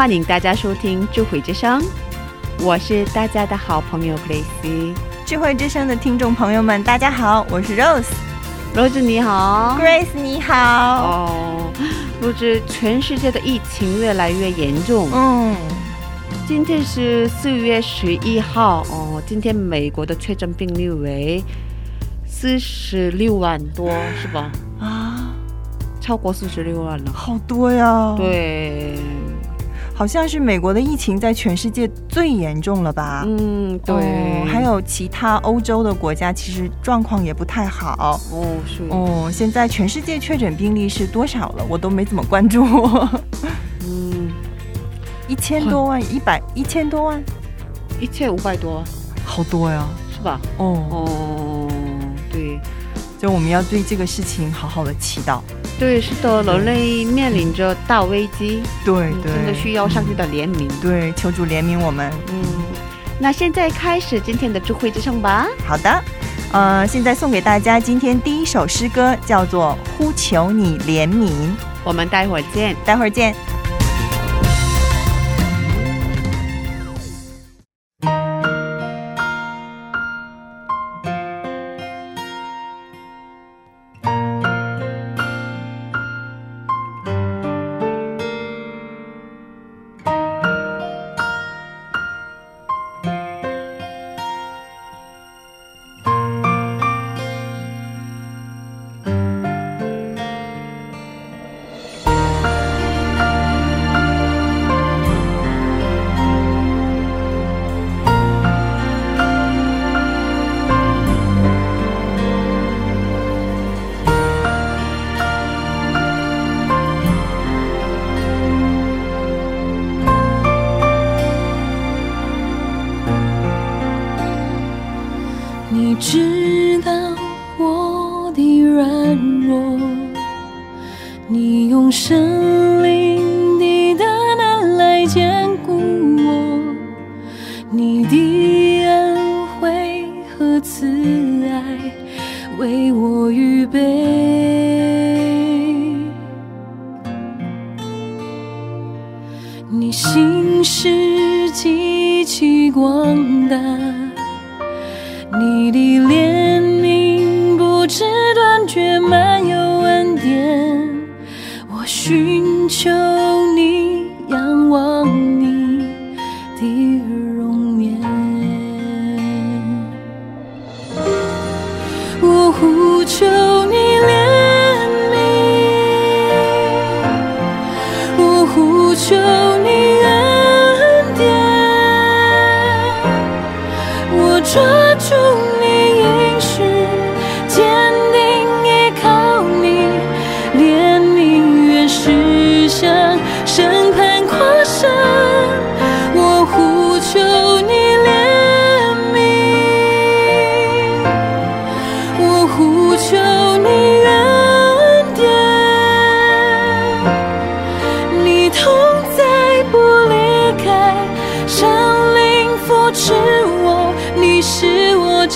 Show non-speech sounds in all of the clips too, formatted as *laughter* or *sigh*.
欢迎大家收听智慧之声，我是大家的好朋友 Grace。智慧之声的听众朋友们，大家好，我是 Rose。Rose 你好。Grace 你好。哦，Rose，全世界的疫情越来越严重。嗯，今天是四月十一号哦，今天美国的确诊病例为四十六万多，是吧？啊，超过四十六万了。好多呀。，对，好像是美国的疫情在全世界最严重了吧？嗯，对，哦还有其他欧洲的国家，其实状况也不太好。哦，是，哦，现在全世界确诊病例是多少了？我都没怎么关注。嗯，一千多万，一百一千多万，一千五百多，好多呀。是吧？哦，哦，对。就我们要对这个事情好好的祈祷。对，是的，人类面临着大危机，对对真的需要上帝的怜悯。对，求主怜悯我们。嗯，那现在开始今天的智慧之声吧。好的，呃，现在送给大家今天第一首诗歌，叫做《呼求你怜悯》。我们待会儿见。待会儿见。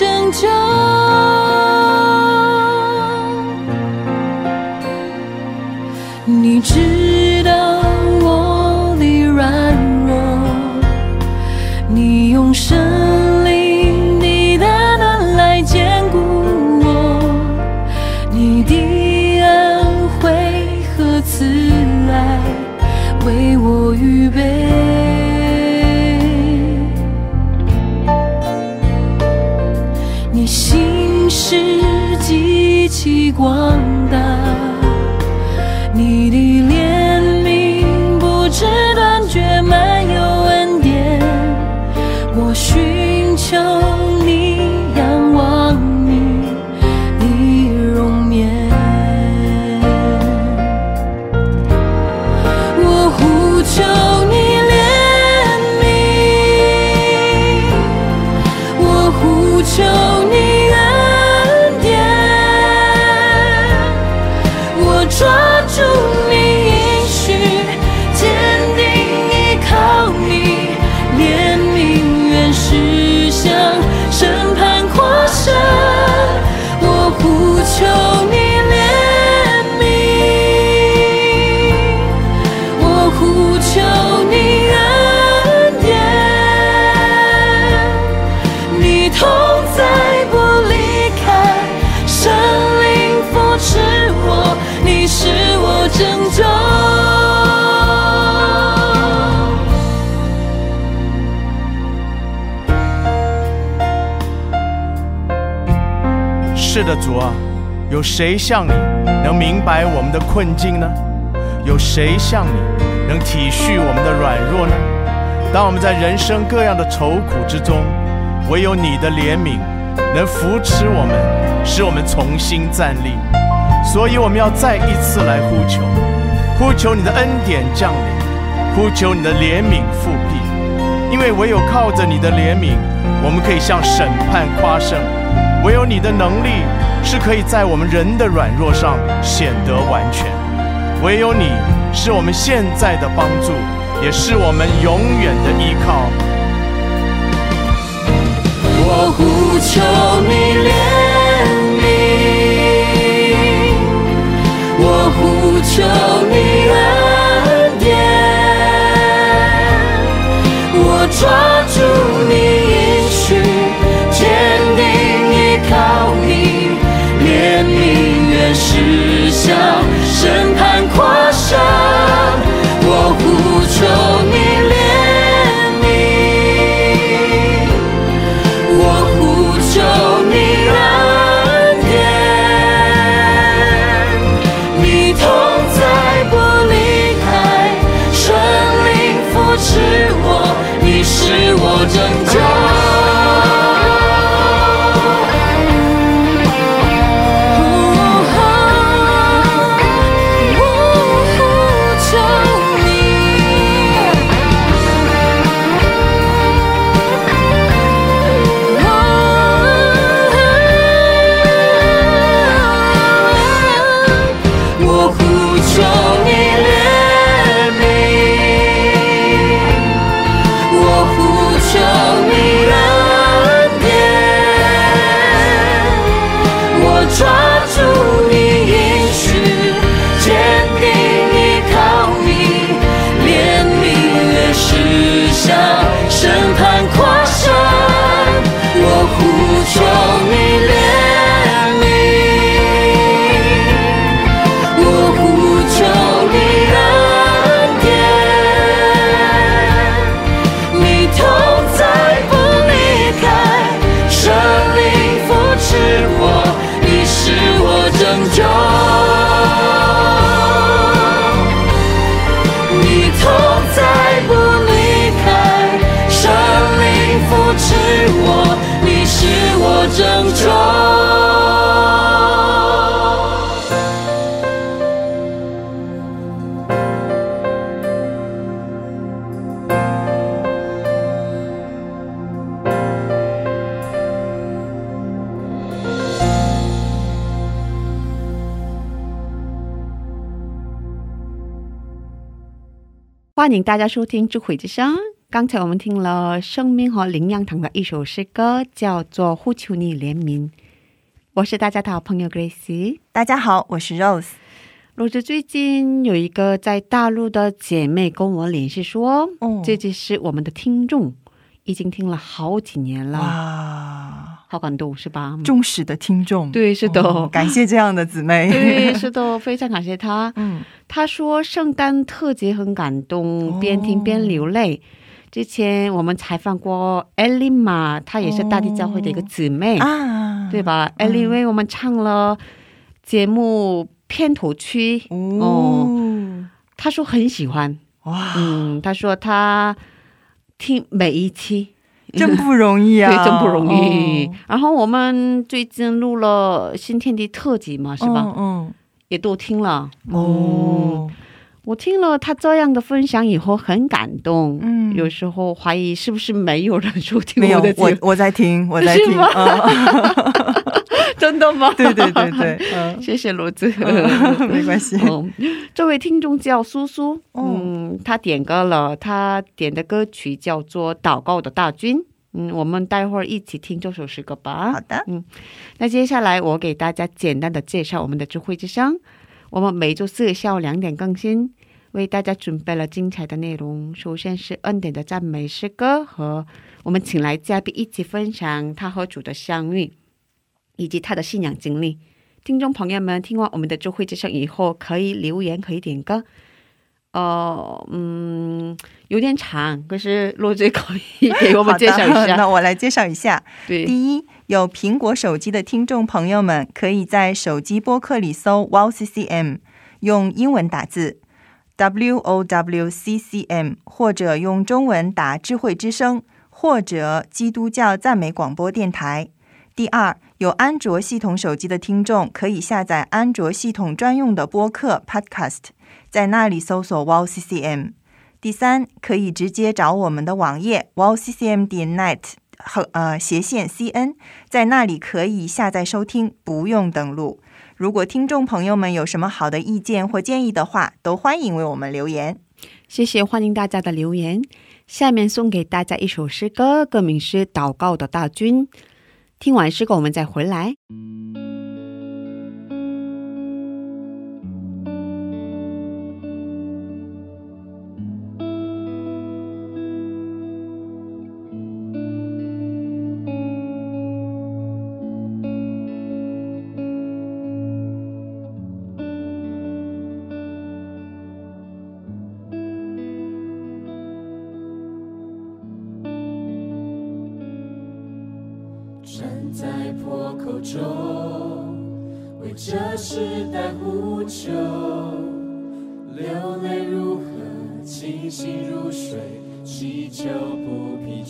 拯救。谁像你能明白我们的困境呢？有谁像你能体恤我们的软弱呢？当我们在人生各样的愁苦之中，唯有你的怜悯能扶持我们，使我们重新站立。所以我们要再一次来呼求，呼求你的恩典降临，呼求你的怜悯复辟。因为唯有靠着你的怜悯，我们可以向审判夸胜；唯有你的能力是可以在我们人的软弱上显得完全；唯有你是我们现在的帮助，也是我们永远的依靠。我呼求你怜悯，我呼求你恩典，我抓住实欢迎大家收听《智慧之声》。刚才我们听了生命和灵养堂的一首诗歌，叫做《呼求你怜悯》。我是大家的好朋友 Grace。大家好，我是 Rose。罗子最近有一个在大陆的姐妹跟我联系说，哦这就是我们的听众，已经听了好几年了，哇，好感动是吧？忠实的听众，对，是的，哦感谢这样的姊妹。对，是的，*laughs* 非常感谢她。嗯，他说圣诞特辑很感动，哦边听边流泪。之前我们采访过艾琳玛，她也是大地教会的一个姊妹，啊，对吧？艾琳为我们唱了节目片头曲，哦，她说很喜欢。哇，嗯，她说她听每一期。*laughs* 真不容易啊，对，真不容易。哦。然后我们最近录了新天地特辑嘛，是吧？嗯也都听了。嗯，哦，我听了他这样的分享以后很感动，嗯。有时候怀疑是不是没有人收听没有我的，节目，我我在听，我在听，是吗？嗯 *laughs* 真的吗？对对对对，*laughs* 嗯，谢谢罗子。嗯 *laughs* 没关系，*laughs* 嗯，这位听众叫苏苏，哦嗯，他点歌了，他点的歌曲叫做《祷告的大军》，嗯，我们待会儿一起听这首诗歌吧。好的，嗯那接下来我给大家简单的介绍我们的智慧之声。我们每周四下午两点更新，为大家准备了精彩的内容。首先是恩典的赞美诗歌和我们请来嘉宾一起分享他和主的相遇，以及他的信仰经历。听众朋友们，听完我们的智慧之声以后，可以留言，可以点歌。呃，嗯，有点长，可是罗姐可以给我们介绍一下 *laughs* 那。我来介绍一下。对，第一，有苹果手机的听众朋友们，可以在手机播客里搜 Wow CCM，用英文打字 W O W C C M，或者用中文打智慧之声，或者基督教赞美广播电台。第二，有安卓系统手机的听众可以下载安卓系统专用的播客 Podcast，在那里搜索 Wow CCM。第三，可以直接找我们的网页 wowccm 点 net 和呃斜线 cn，在那里可以下载收听，不用登录。如果听众朋友们有什么好的意见或建议的话，都欢迎为我们留言。谢谢，欢迎大家的留言。下面送给大家一首诗歌，歌名是《祷告的大军》。听完诗歌，我们再回来。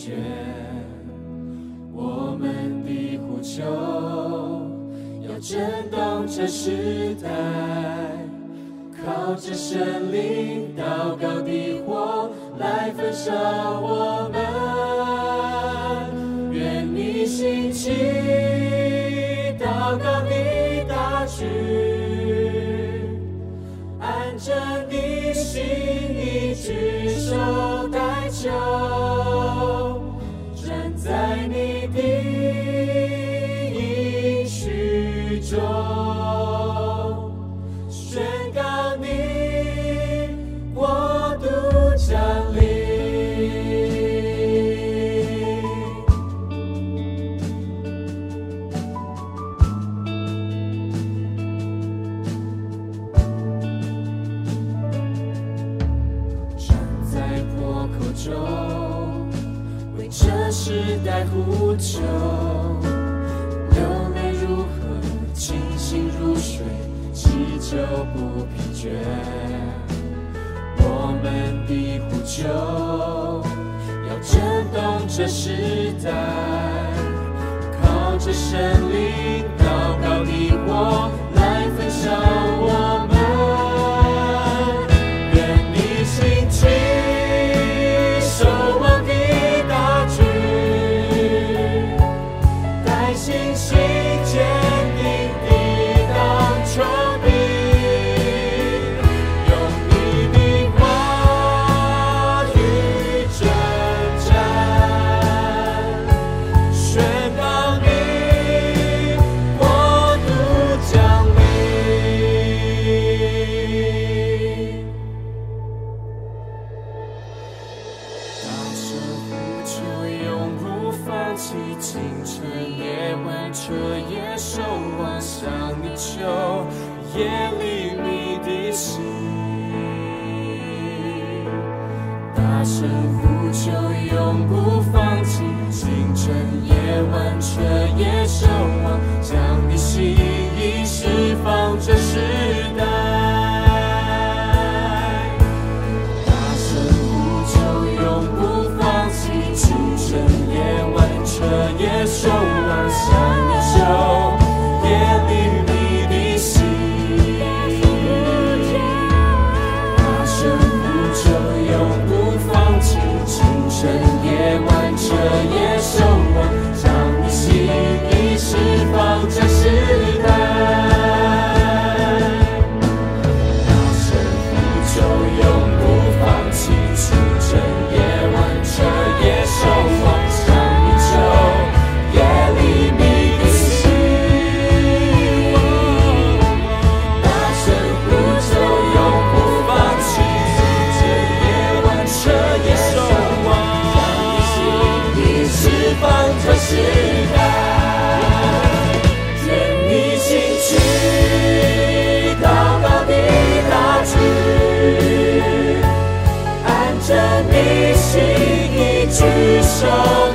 不疲倦。我们的呼求要震动这时代，靠着神灵祷告的火来焚烧我们。不疲倦。我们的呼求要震动这时代，靠着神 show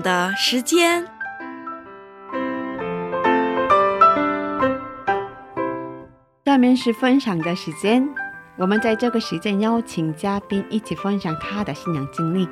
的时间。下面是分享的时间，我们在这个时间邀请嘉宾一起分享他的信仰经历。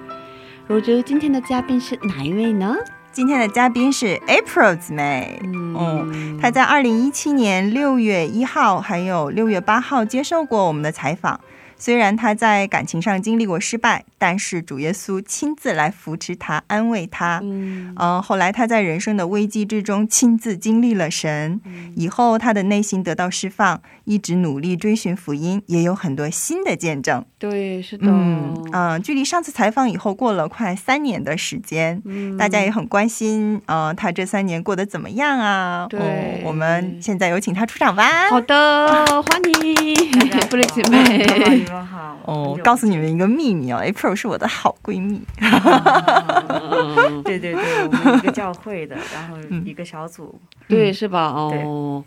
如知今天的嘉宾是哪一位呢？今天的嘉宾是 April 姊妹，嗯，她在二零一七年六月一号还有六月八号接受过我们的采访。虽然他在感情上经历过失败，但是主耶稣亲自来扶持他、安慰他。嗯、呃，后来他在人生的危机之中亲自经历了神，以后他的内心得到释放，一直努力追寻福音，也有很多新的见证。对，是的。嗯距离上次采访以后过了快三年的时间，嗯大家也很关心，呃，他这三年过得怎么样啊？对哦我们现在有请他出场吧。好的，欢迎 *laughs* 布雷姐妹。*laughs* 你们好。哦，告诉你们一个秘密哦，April 是我的好闺蜜。*laughs* 对对对，我们一个教会的，然后一个小组。对，是吧？哦，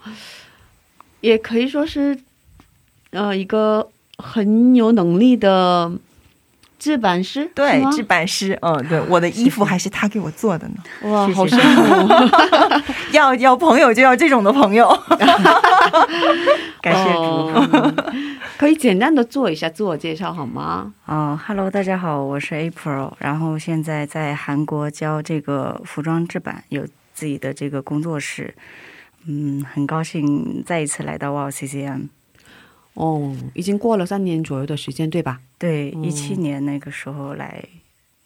也可以说是，呃，一个很有能力的制版师，对，制版师，嗯，对，我的衣服还是他给我做的呢。哇，谢谢好羡慕。*laughs* 要要朋友就要这种的朋友。*laughs* 感谢主。哦可以简单的做一下自我介绍好吗？哦哈喽，大家好，我是 April，然后现在在韩国教这个服装制版，有自己的这个工作室。嗯，很高兴再一次来到 Wow CCM。哦，已经过了三年左右的时间，对吧？对，嗯一七年那个时候来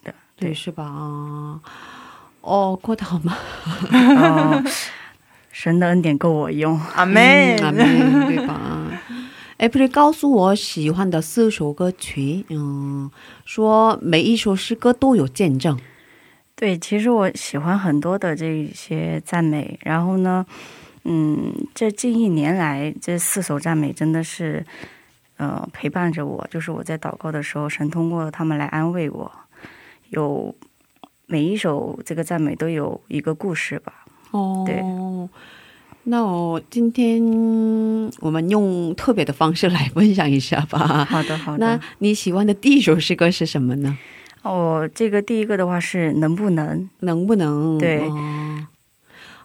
的。对，是吧？啊，哦，过得好吗？*laughs* 哦，神的恩典够我用。阿妹嗯，阿妹，对吧？哎，不是告诉我喜欢的四首歌曲，嗯，说每一首诗歌都有见证。对，其实我喜欢很多的这些赞美，然后呢，嗯，这近一年来，这四首赞美真的是，呃，陪伴着我。就是我在祷告的时候，神通过他们来安慰我。有每一首这个赞美都有一个故事吧？哦，对那我今天我们用特别的方式来分享一下吧。好的，好的。那你喜欢的第一首诗歌是什么呢？哦，这个第一个的话是能不能？能不能？对哦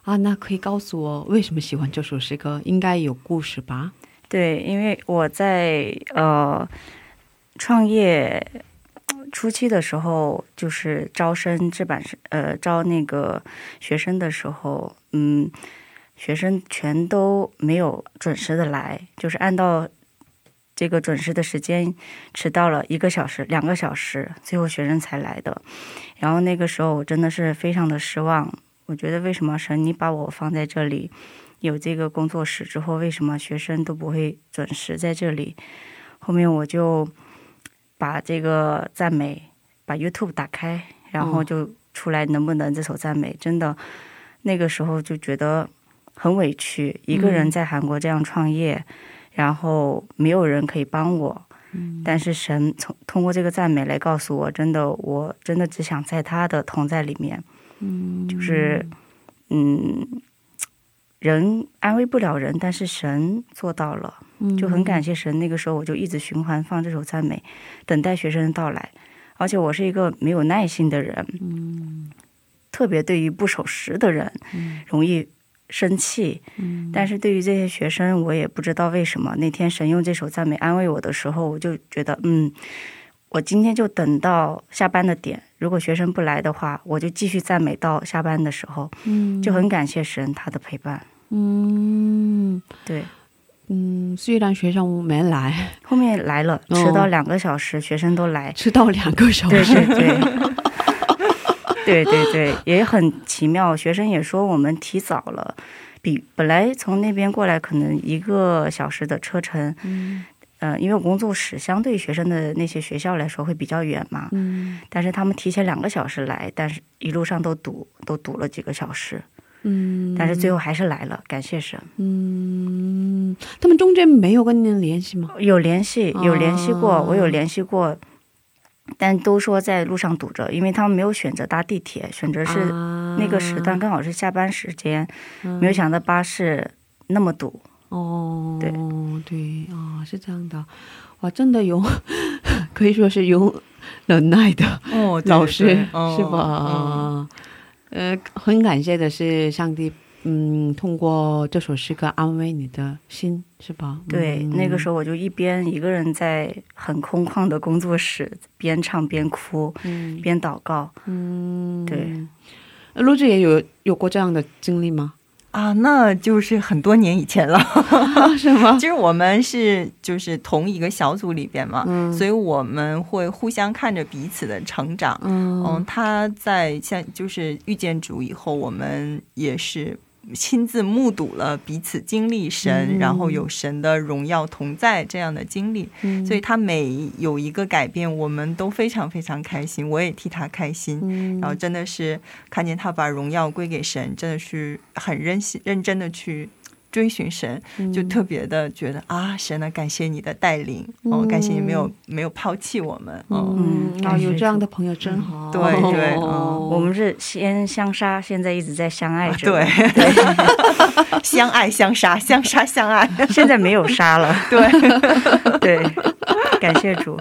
啊，那可以告诉我为什么喜欢这首诗歌？应该有故事吧？对，因为我在呃创业初期的时候，就是招生制版呃招那个学生的时候，嗯，学生全都没有准时的来，就是按照这个准时的时间迟到了一个小时、两个小时，最后学生才来的。然后那个时候我真的是非常的失望，我觉得为什么神你把我放在这里？有这个工作室之后，为什么学生都不会准时在这里？后面我就把这个赞美，把 YouTube 打开，然后就出来能不能这首赞美，真的那个时候就觉得很委屈，一个人在韩国这样创业，然后没有人可以帮我。但是神从通过这个赞美来告诉我，真的，我真的只想在他的同在里面，嗯，就是，嗯，人安慰不了人，但是神做到了，就很感谢神。那个时候我就一直循环放这首赞美，等待学生的到来。而且我是一个没有耐心的人，嗯特别对于不守时的人，容易生气。嗯但是对于这些学生，我也不知道为什么。那天神用这首赞美安慰我的时候，我就觉得，嗯，我今天就等到下班的点。如果学生不来的话，我就继续赞美到下班的时候。嗯就很感谢神他的陪伴。嗯对，嗯，虽然学生没来，后面来了，哦迟到两个小时，学生都来。迟到两个小对时，对对，对 *laughs* 对对，也很奇妙。学生也说我们提早了，比本来从那边过来可能一个小时的车程。嗯呃，因为工作室相对学生的那些学校来说会比较远嘛，嗯但是他们提前两个小时来，但是一路上都堵，都堵了几个小时，嗯，但是最后还是来了，感谢神。嗯，他们中间没有跟您联系吗？有联系，有联系过，哦我有联系过，但都说在路上堵着，因为他们没有选择搭地铁，选择是啊那个时段刚好是下班时间，没有想到巴士那么堵。哦，对对啊、是这样的，哇，真的有 *laughs* 可以说是有忍耐的 *laughs* 老师是吧？嗯呃，很感谢的是上帝，嗯，通过这首诗歌安慰你的心，是吧？对，嗯、那个时候我就一边一个人在很空旷的工作室，边唱边哭，嗯边祷告。嗯，对呃，陆志也有有过这样的经历吗？啊，那就是很多年以前了。*laughs* 是吗？*laughs* 其实我们是就是同一个小组里边嘛，嗯所以我们会互相看着彼此的成长。嗯嗯，他在像就是遇见主以后，我们也是亲自目睹了彼此经历神，嗯然后有神的荣耀同在这样的经历。嗯所以他每有一个改变，我们都非常非常开心，我也替他开心。嗯然后真的是看见他把荣耀归给神，真的是很认心认真的去追寻神，就特别的觉得啊，神啊，感谢你的带领，哦，嗯感谢你没有没有抛弃我们，哦，嗯，啊，感谢有这样的朋友真好。对对哦我们是先相杀，现在一直在相爱着。对，*laughs* 相爱相杀，相杀相爱，现在没有杀了。*laughs* 对，*laughs* 对，感谢主。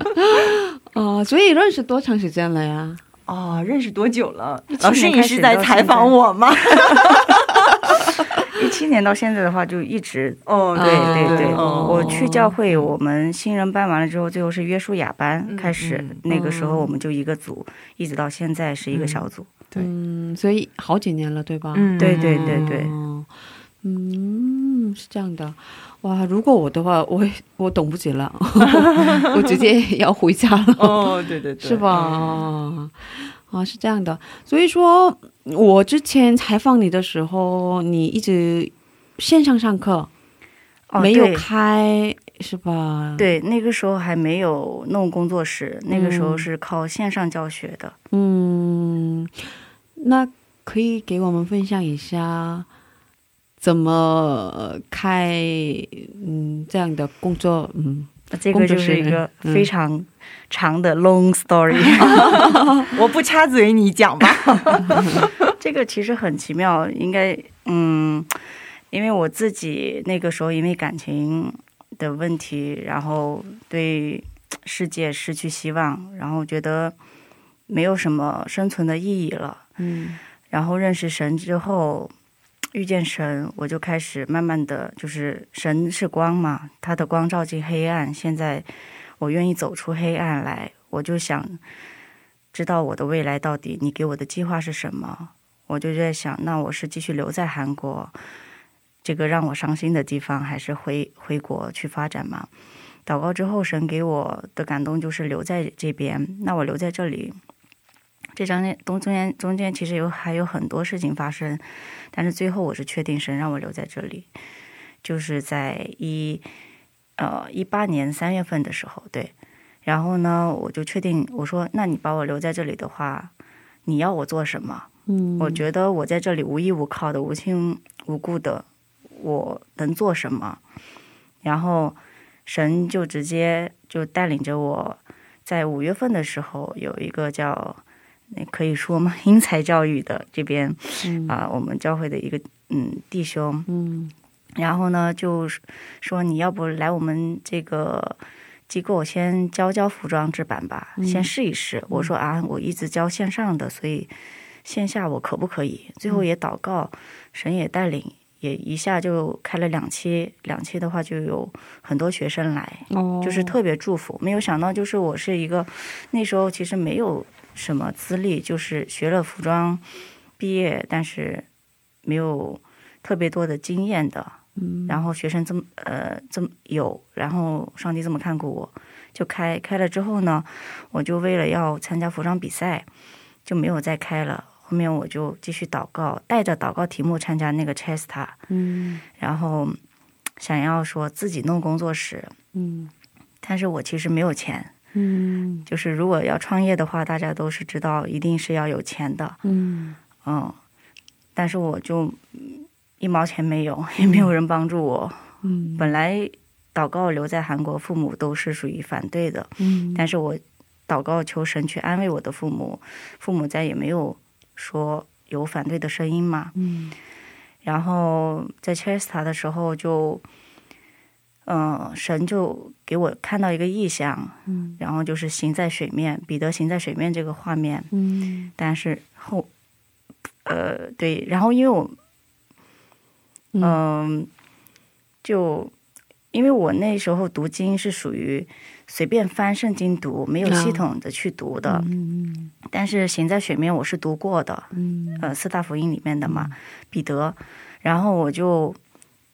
哦，所以认识多长时间了呀？哦，认识多久了？老师，你是在采访我吗？一七年到现在的话，就一直哦，对对对，哦我去教会，我们新人班完了之后，最后是约书亚班嗯开始，嗯那个时候我们就一个组，一直到现在是一个小组。对嗯，所以好几年了，对吧？嗯对对对对，哦嗯，是这样的，哇！如果我的话，我我等不及了，*laughs* 我直接要回家了，哦，对对对，是吧？啊，是这样的，所以说我之前采访你的时候，你一直线上上课，哦没有开，是吧？，对，那个时候还没有弄工作室，那个时候嗯是靠线上教学的。嗯，那可以给我们分享一下怎么开嗯这样的工作？嗯，这个就是一个嗯非常长的 long story。*laughs* 我不插嘴，你讲吧。*laughs* 这个其实很奇妙，应该嗯，因为我自己那个时候因为感情的问题，然后对世界失去希望，然后觉得没有什么生存的意义了。嗯然后认识神之后，遇见神，我就开始慢慢的就是神是光嘛，他的光照进黑暗。现在我愿意走出黑暗来，我就想知道我的未来到底你给我的计划是什么。我就在想，那我是继续留在韩国这个让我伤心的地方，还是回回国去发展嘛？祷告之后，神给我的感动就是留在这边。那我留在这里，这中间中间中间其实有还有很多事情发生，但是最后我是确定神让我留在这里，就是在一呃一八年三月份的时候，对。然后呢，我就确定我说，那你把我留在这里的话，你要我做什么？嗯，我觉得我在这里无依无靠的、无亲无故的，我能做什么？然后神就直接就带领着我，在五月份的时候有一个叫那可以说吗？*laughs* 英才教育的这边嗯啊、我们教会的一个嗯弟兄，嗯然后呢，就说你要不来我们这个机构先教教服装制版吧，嗯先试一试。我说啊，我一直教线上的，所以线下我可不可以？最后也祷告，神也带领，也一下就开了两期，两期的话就有很多学生来，哦，就是特别祝福。没有想到，就是我是一个那时候其实没有什么资历，就是学了服装毕业，但是没有特别多的经验的。嗯。然后学生这么呃这么有，然后上帝这么看顾我，就开开了之后呢，我就为了要参加服装比赛，就没有再开了。后面我就继续祷告，带着祷告题目参加那个 Chesta，嗯。然后想要说自己弄工作室，嗯。但是我其实没有钱。嗯。就是如果要创业的话，大家都是知道一定是要有钱的，嗯。嗯，但是我就嗯一毛钱没有，*laughs* 也没有人帮助我。嗯。本来祷告留在韩国，父母都是属于反对的，嗯。但是我祷告求神去安慰我的父母，父母再也没有说有反对的声音嘛。嗯。然后在 Chesta 的时候就，嗯、神就给我看到一个意象，嗯。然后就是行在水面，彼得行在水面这个画面，嗯。但是后，呃，对，然后因为我嗯。嗯，就因为我那时候读经是属于随便翻圣经读，没有啊系统的去读的。嗯但是行在水面我是读过的，嗯。呃，四大福音里面的嘛，彼得。然后我就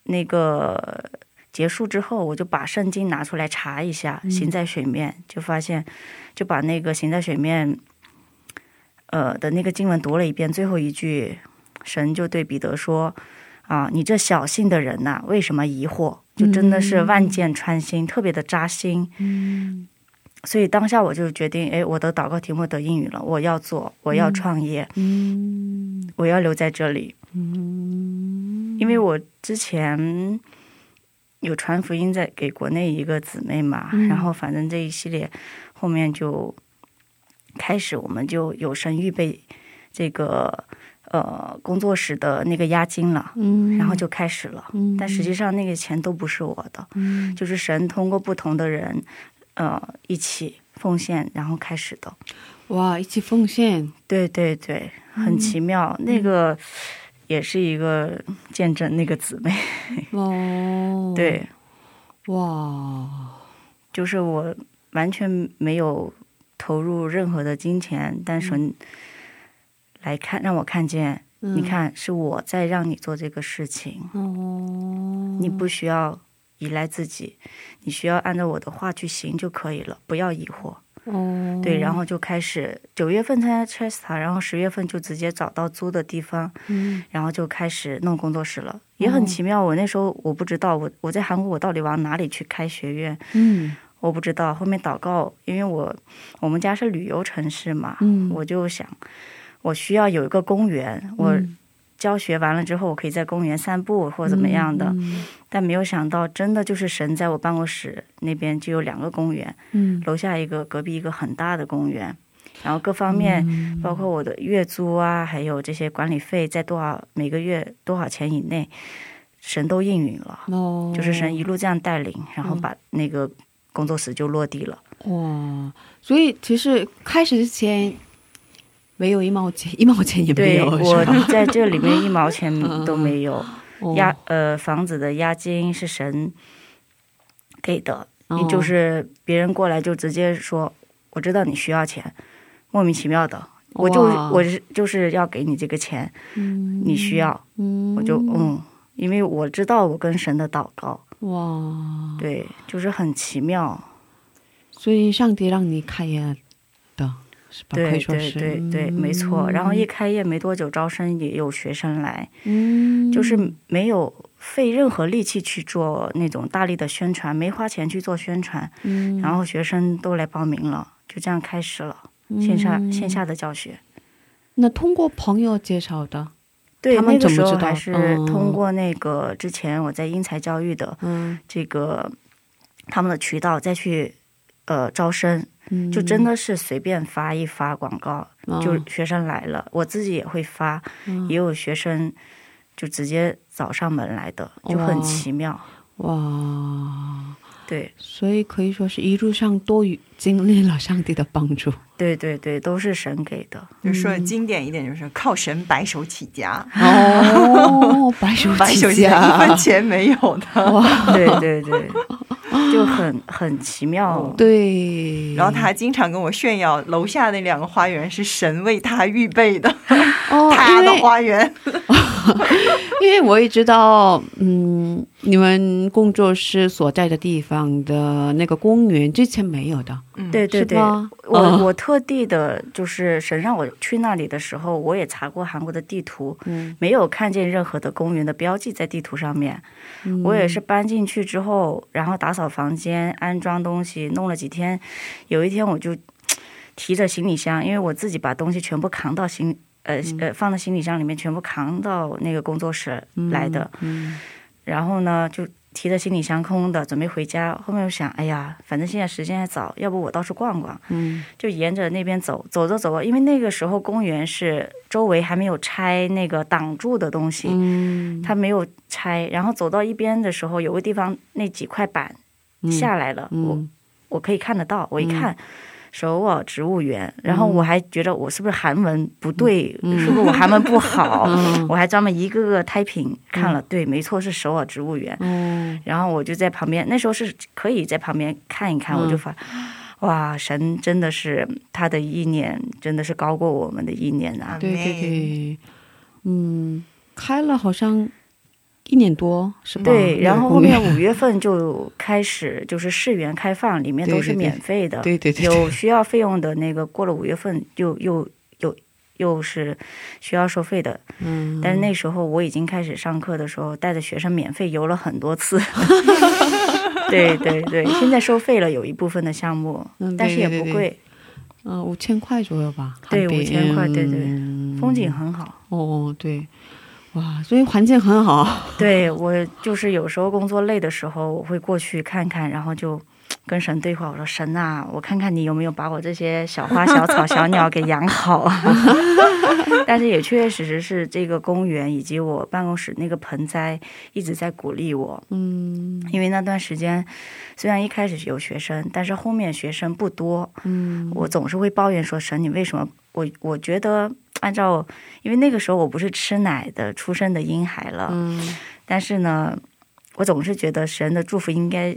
那个结束之后，我就把圣经拿出来查一下，嗯。行在水面，就发现就把那个行在水面，呃的那个经文读了一遍，最后一句，神就对彼得说：“啊，你这小性的人呐、为什么疑惑？”就真的是万箭穿心，特别的扎心。嗯所以当下我就决定，哎，我的祷告题目得英语了，我要做，我要创业，嗯我要留在这里。嗯因为我之前有传福音在给国内一个姊妹嘛，嗯然后反正这一系列后面就开始我们就有神预备这个呃工作室的那个押金了，嗯。然后就开始了。嗯。但实际上那个钱都不是我的，嗯。就是神通过不同的人呃一起奉献，然后开始的。哇，一起奉献，对对对，很奇妙。那个也是一个见证，那个姊妹，哦，，*laughs* 对，哇，就是我完全没有投入任何的金钱，但神来看让我看见，嗯你，看是我在让你做这个事情，哦，你不需要依赖自己，你需要按照我的话去行就可以了，不要疑惑。哦，对，然后就开始九月份参加 Chesta，然后十月份就直接找到租的地方，嗯然后就开始弄工作室了，也很奇妙。我那时候我不知道，我我在韩国我到底往哪里去开学院，嗯我不知道。后面祷告，因为我我们家是旅游城市嘛，嗯我就想我需要有一个公园，我嗯教学完了之后，我可以在公园散步或怎么样的。嗯但没有想到，真的就是神在我办公室那边就有两个公园，嗯楼下一个，隔壁一个很大的公园，然后各方面。嗯包括我的月租啊，还有这些管理费在多少每个月多少钱以内，神都应允了，哦，就是神一路这样带领，然后把那个工作室就落地了。哇，所以其实开始之前没有一毛钱，一毛钱也没对有，我在这里面一毛钱嗯都没有，*laughs* 哦。押呃房子的押金是神给的，哦。就是别人过来就直接说，我知道你需要钱，莫名其妙的，我就我是就是要给你这个钱，嗯你需要，嗯。我就嗯，因为我知道我跟神的祷告，哇，对，就是很奇妙，所以上帝让你开业的是吧？可对对对对，没错。然后一开业没多久，招生也有学生来，嗯，就是没有费任何力气去做那种大力的宣传，没花钱去做宣传，嗯，然后学生都来报名了，就这样开始了线下、嗯。线下的教学。那通过朋友介绍的，对，他们那个时候还是？嗯。通过那个之前我在英才教育的嗯。这个他们的渠道再去呃招生，嗯，就真的是随便发一发广告，哦就学生来了，我自己也会发，嗯也有学生就直接找上门来的，就很奇妙。哇，对所以可以说是一路上都与经历了上帝的帮助。对对对，都是神给的。就说的经典一点，就是靠神白手起家，哦，*laughs* 白手白手起家一分钱没有的。哇，对对对，就很很奇妙。对，然后他还经常跟我炫耀，楼下那两个花园是神为他预备的，哦，*laughs* 他的因为花园。*laughs* 因为我也知道，嗯，你们工作室所在的地方的那个公园之前没有的，对对对，我、嗯。我特地的，就是神让我去那里的时候，我也查过韩国的地图，嗯。没有看见任何的公园的标记在地图上面。嗯。我也是搬进去之后，然后打扫房间、安装东西，弄了几天。有一天我就提着行李箱，因为我自己把东西全部扛到行呃嗯。呃放到行李箱里面，全部扛到那个工作室来的。嗯然后呢，就提着行李箱空的，准备回家。后面又想，哎呀，反正现在时间还早，要不我到处逛逛。嗯就沿着那边走，走着走着，因为那个时候公园是周围还没有拆那个挡住的东西，嗯，它没有拆。然后走到一边的时候，有个地方那几块板下来了，我嗯我可以看得到。我一看，首尔植物园，然后我还觉得我是不是韩文不对，嗯是不是我韩文不好？嗯我还专门一个个胎屏看了，对，没错，是首尔植物园。哦，然后我就在旁边，那时候是可以在旁边看一看，嗯我就发，哇，神真的是他的意念，真的是高过我们的意念啊！对对对，嗯，开了好像一年多是吧？对，然后后面五月份就开始就是试园开放，里面都是免费的，对对对，有需要费用的那个，过了五月份又又又又是需要收费的。嗯，但是那时候我已经开始上课的时候，带着学生免费游了很多次。*laughs* *laughs* 对对对，现在收费了，有一部分的项目，嗯但是也不贵，嗯五千块左右吧，对五千块对对嗯。风景很好。哦对，哇，所以环境很好，*laughs* 对我就是有时候工作累的时候，我会过去看看，然后就跟神对话。我说：“神啊，我看看你有没有把我这些小花、小草、小鸟给养好啊。*laughs* ”但是也确确实实是这个公园以及我办公室那个盆栽一直在鼓励我，嗯因为那段时间虽然一开始有学生，但是后面学生不多，嗯我总是会抱怨说：“神，你为什么？”我我觉得按照，因为那个时候我不是吃奶的出生的婴孩了，嗯但是呢，我总是觉得神的祝福应该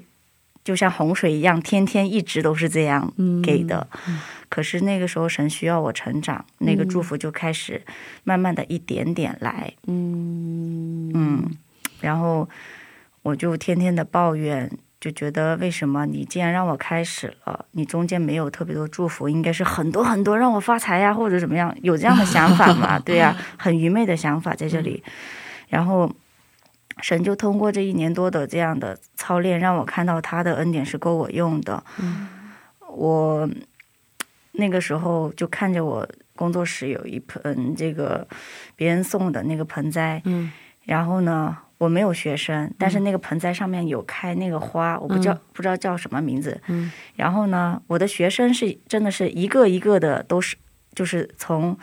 就像洪水一样，天天一直都是这样嗯给的。可是那个时候神需要我成长，那个祝福就开始慢慢的一点点来，嗯嗯，然后我就天天的抱怨。就觉得为什么你既然让我开始了，你中间没有特别多祝福，应该是很多很多让我发财呀，或者怎么样，有这样的想法嘛？*laughs* 对呀、很愚昧的想法在这里。然后神就通过这一年多的这样的操练，让我看到他的恩典是够我用的。我那个时候就看着我工作室有一盆这个别人送的那个盆栽，嗯然后呢，我没有学生，但是那个盆栽上面有开那个花，我不知道、不知道叫什么名字。嗯然后呢，我的学生是真的是一个一个的都是，就是从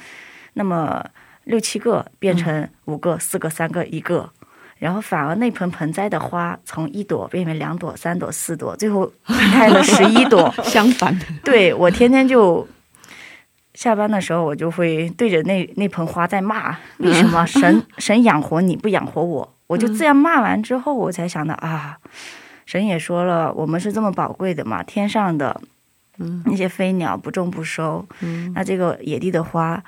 那么六七个变成五个、四个、三个、一个。然后反而那盆盆栽的花从一朵变为两朵、三朵、四朵，最后 *laughs* 开了十一朵。相反的，对我天天就下班的时候，我就会对着那那盆花在骂：为什么神神养活你不养活我？我就这样骂完之后，我才想到啊，神也说了，我们是这么宝贵的嘛，天上的那些飞鸟不种不收，那这个野地的花。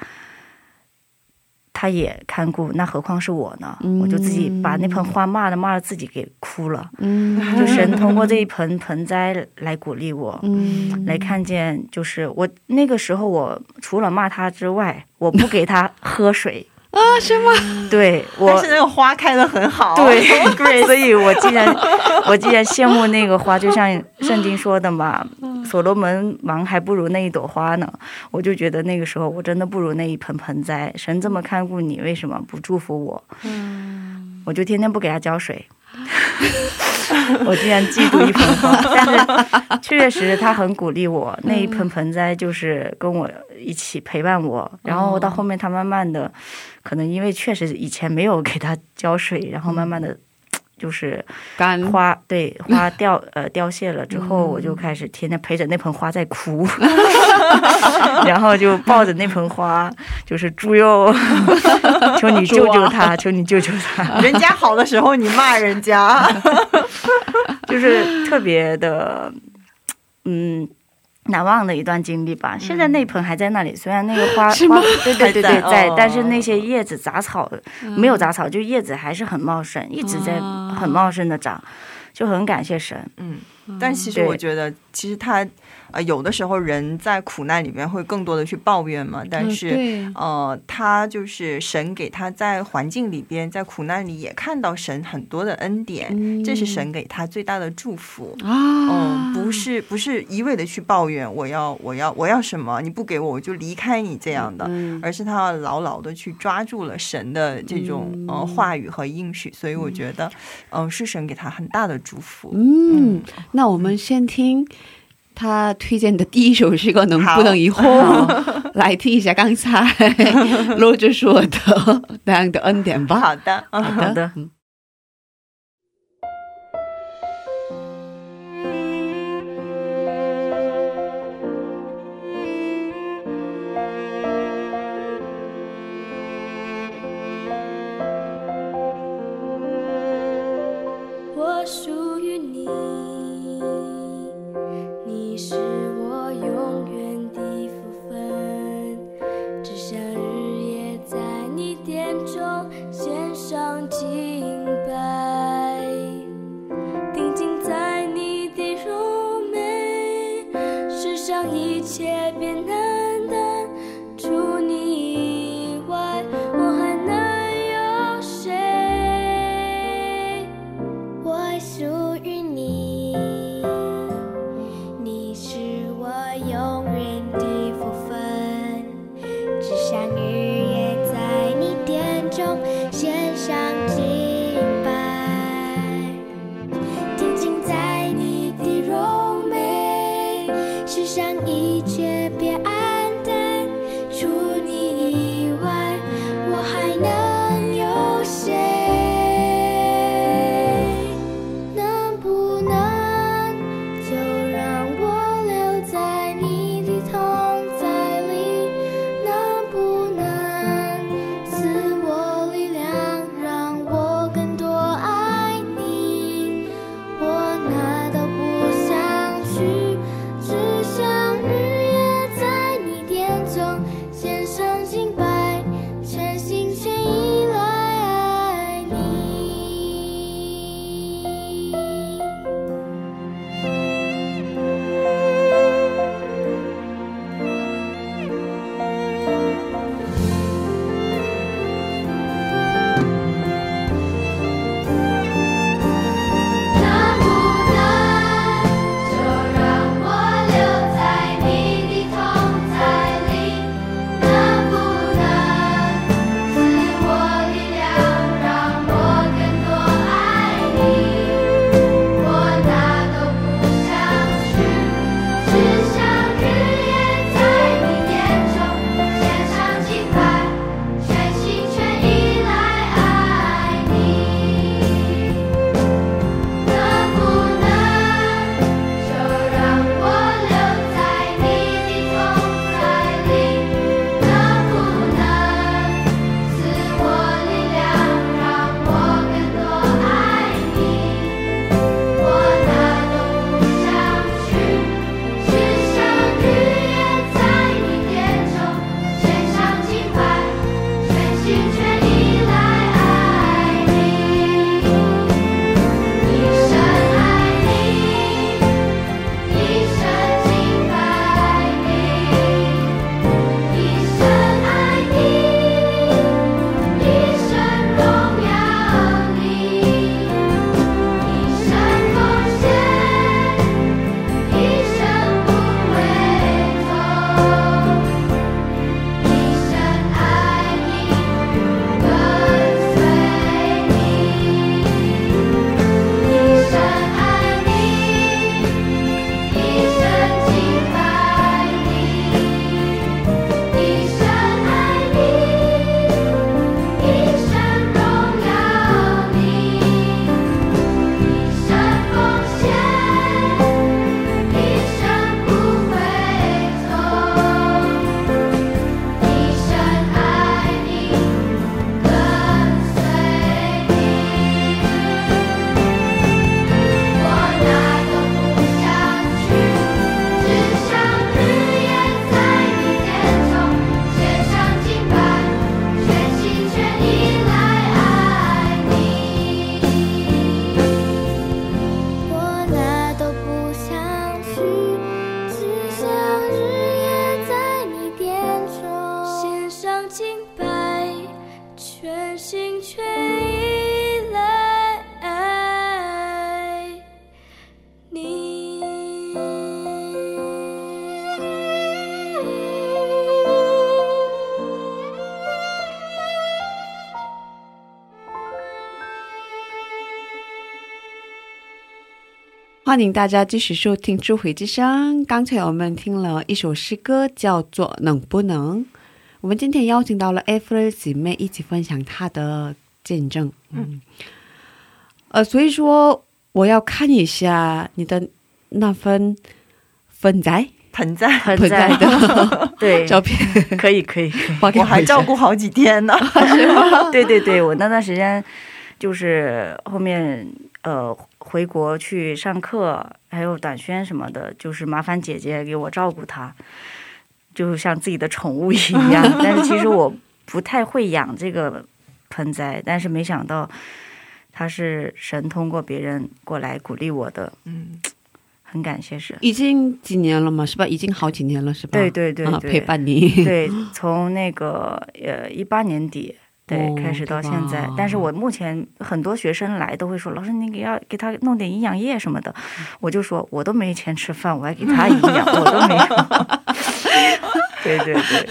他也看顾，那何况是我呢？我就自己把那盆花骂的骂的自己给哭了。嗯，就神通过这一盆盆栽来鼓励我，嗯，来看见，就是我那个时候，我除了骂他之外，我不给他喝水。啊，是吗？对，我但是那个花开的很好，对，*laughs* 所以我既然我既然羡慕那个花，就像圣经说的嘛，所罗门王还不如那一朵花呢。我就觉得那个时候我真的不如那一盆盆栽。神这么看顾你，为什么不祝福我？嗯，我就天天不给他浇水。*laughs* 我竟然嫉妒一盆花，但是确实他很鼓励我。那一盆盆栽就是跟我一起陪伴我，然后到后面他慢慢的，可能因为确实以前没有给他浇水，然后慢慢的。就是干花，对 *laughs* 花掉呃凋谢了之后，我就开始天天陪着那盆花在哭，*laughs* 然后就抱着那盆花，就是猪肉，*laughs* 求你救救他，求你救救他。人家好的时候你骂人家，就是特别的，嗯。难忘的一段经历吧。现在那盆还在那里，虽然那个花 *laughs* 花，对对对对，在，但是那些叶子杂草没有杂草，就叶子还是很茂盛，一直在很茂盛的长，就很感谢神。嗯，但其实我觉得，其实他。呃，有的时候人在苦难里面会更多的去抱怨嘛，但是呃，他就是神给他在环境里边，在苦难里也看到神很多的恩典，这是神给他最大的祝福啊。嗯，不是不是一味的去抱怨，我要我要我要什么，你不给我我就离开你这样的，而是他要牢牢的去抓住了神的这种呃话语和应许，所以我觉得，嗯，是神给他很大的祝福。嗯，那我们先听。他推荐的第一首诗歌，能不能以后 *laughs* 来听一下刚才 *laughs* 罗志说的 *laughs* 那样的恩典吧？好的，好的。属一切变得。欢迎大家继续收听智慧之声。刚才我们听了一首诗歌，叫做《能不能》。我们今天邀请到了艾弗尔姐妹一起分享她的见证。嗯，呃，所以说我要看一下你的那份盆栽盆栽，盆盆栽栽的 *laughs* 对，照片，可以可以可以。我还照顾好几天呢。*laughs* *laughs* 对对对，我那段时间就是后面呃回国去上课，还有短宣什么的，就是麻烦姐姐给我照顾它，就像自己的宠物一样。*laughs* 但是其实我不太会养这个盆栽，但是没想到他是神通过别人过来鼓励我的，嗯，很感谢神。已经几年了嘛，是吧？已经好几年了，是吧？对对对陪伴你。*laughs* 对，从那个呃一八年底。对，哦开始到现在哇，但是我目前很多学生来都会说，老师你给要给他弄点营养液什么的，我就说我都没钱吃饭，我还给他营养，我都没有。*laughs* 对对对，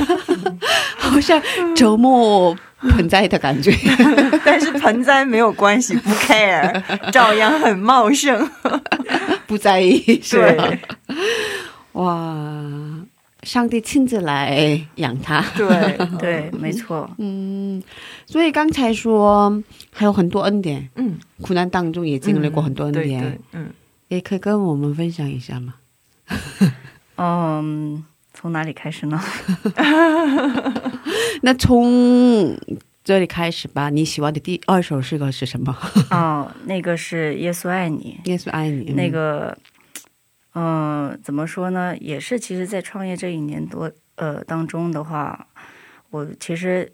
好像周末盆栽的感觉。*laughs* 但是盆栽没有关系，不 care，照样很茂盛。*laughs* 不在意，是吧？对哇，上帝亲自来养他。对对，*laughs* 没错。嗯，所以刚才说还有很多恩典，嗯，苦难当中也经历过很多恩典，对对，嗯，也可以跟我们分享一下吗？*laughs* 嗯，从哪里开始呢？*laughs* 那从这里开始吧。你喜欢的第二首诗歌是什么？哦，那个是耶稣爱你，耶稣爱你。那个，嗯、怎么说呢？也是，其实，在创业这一年多呃当中的话，我其实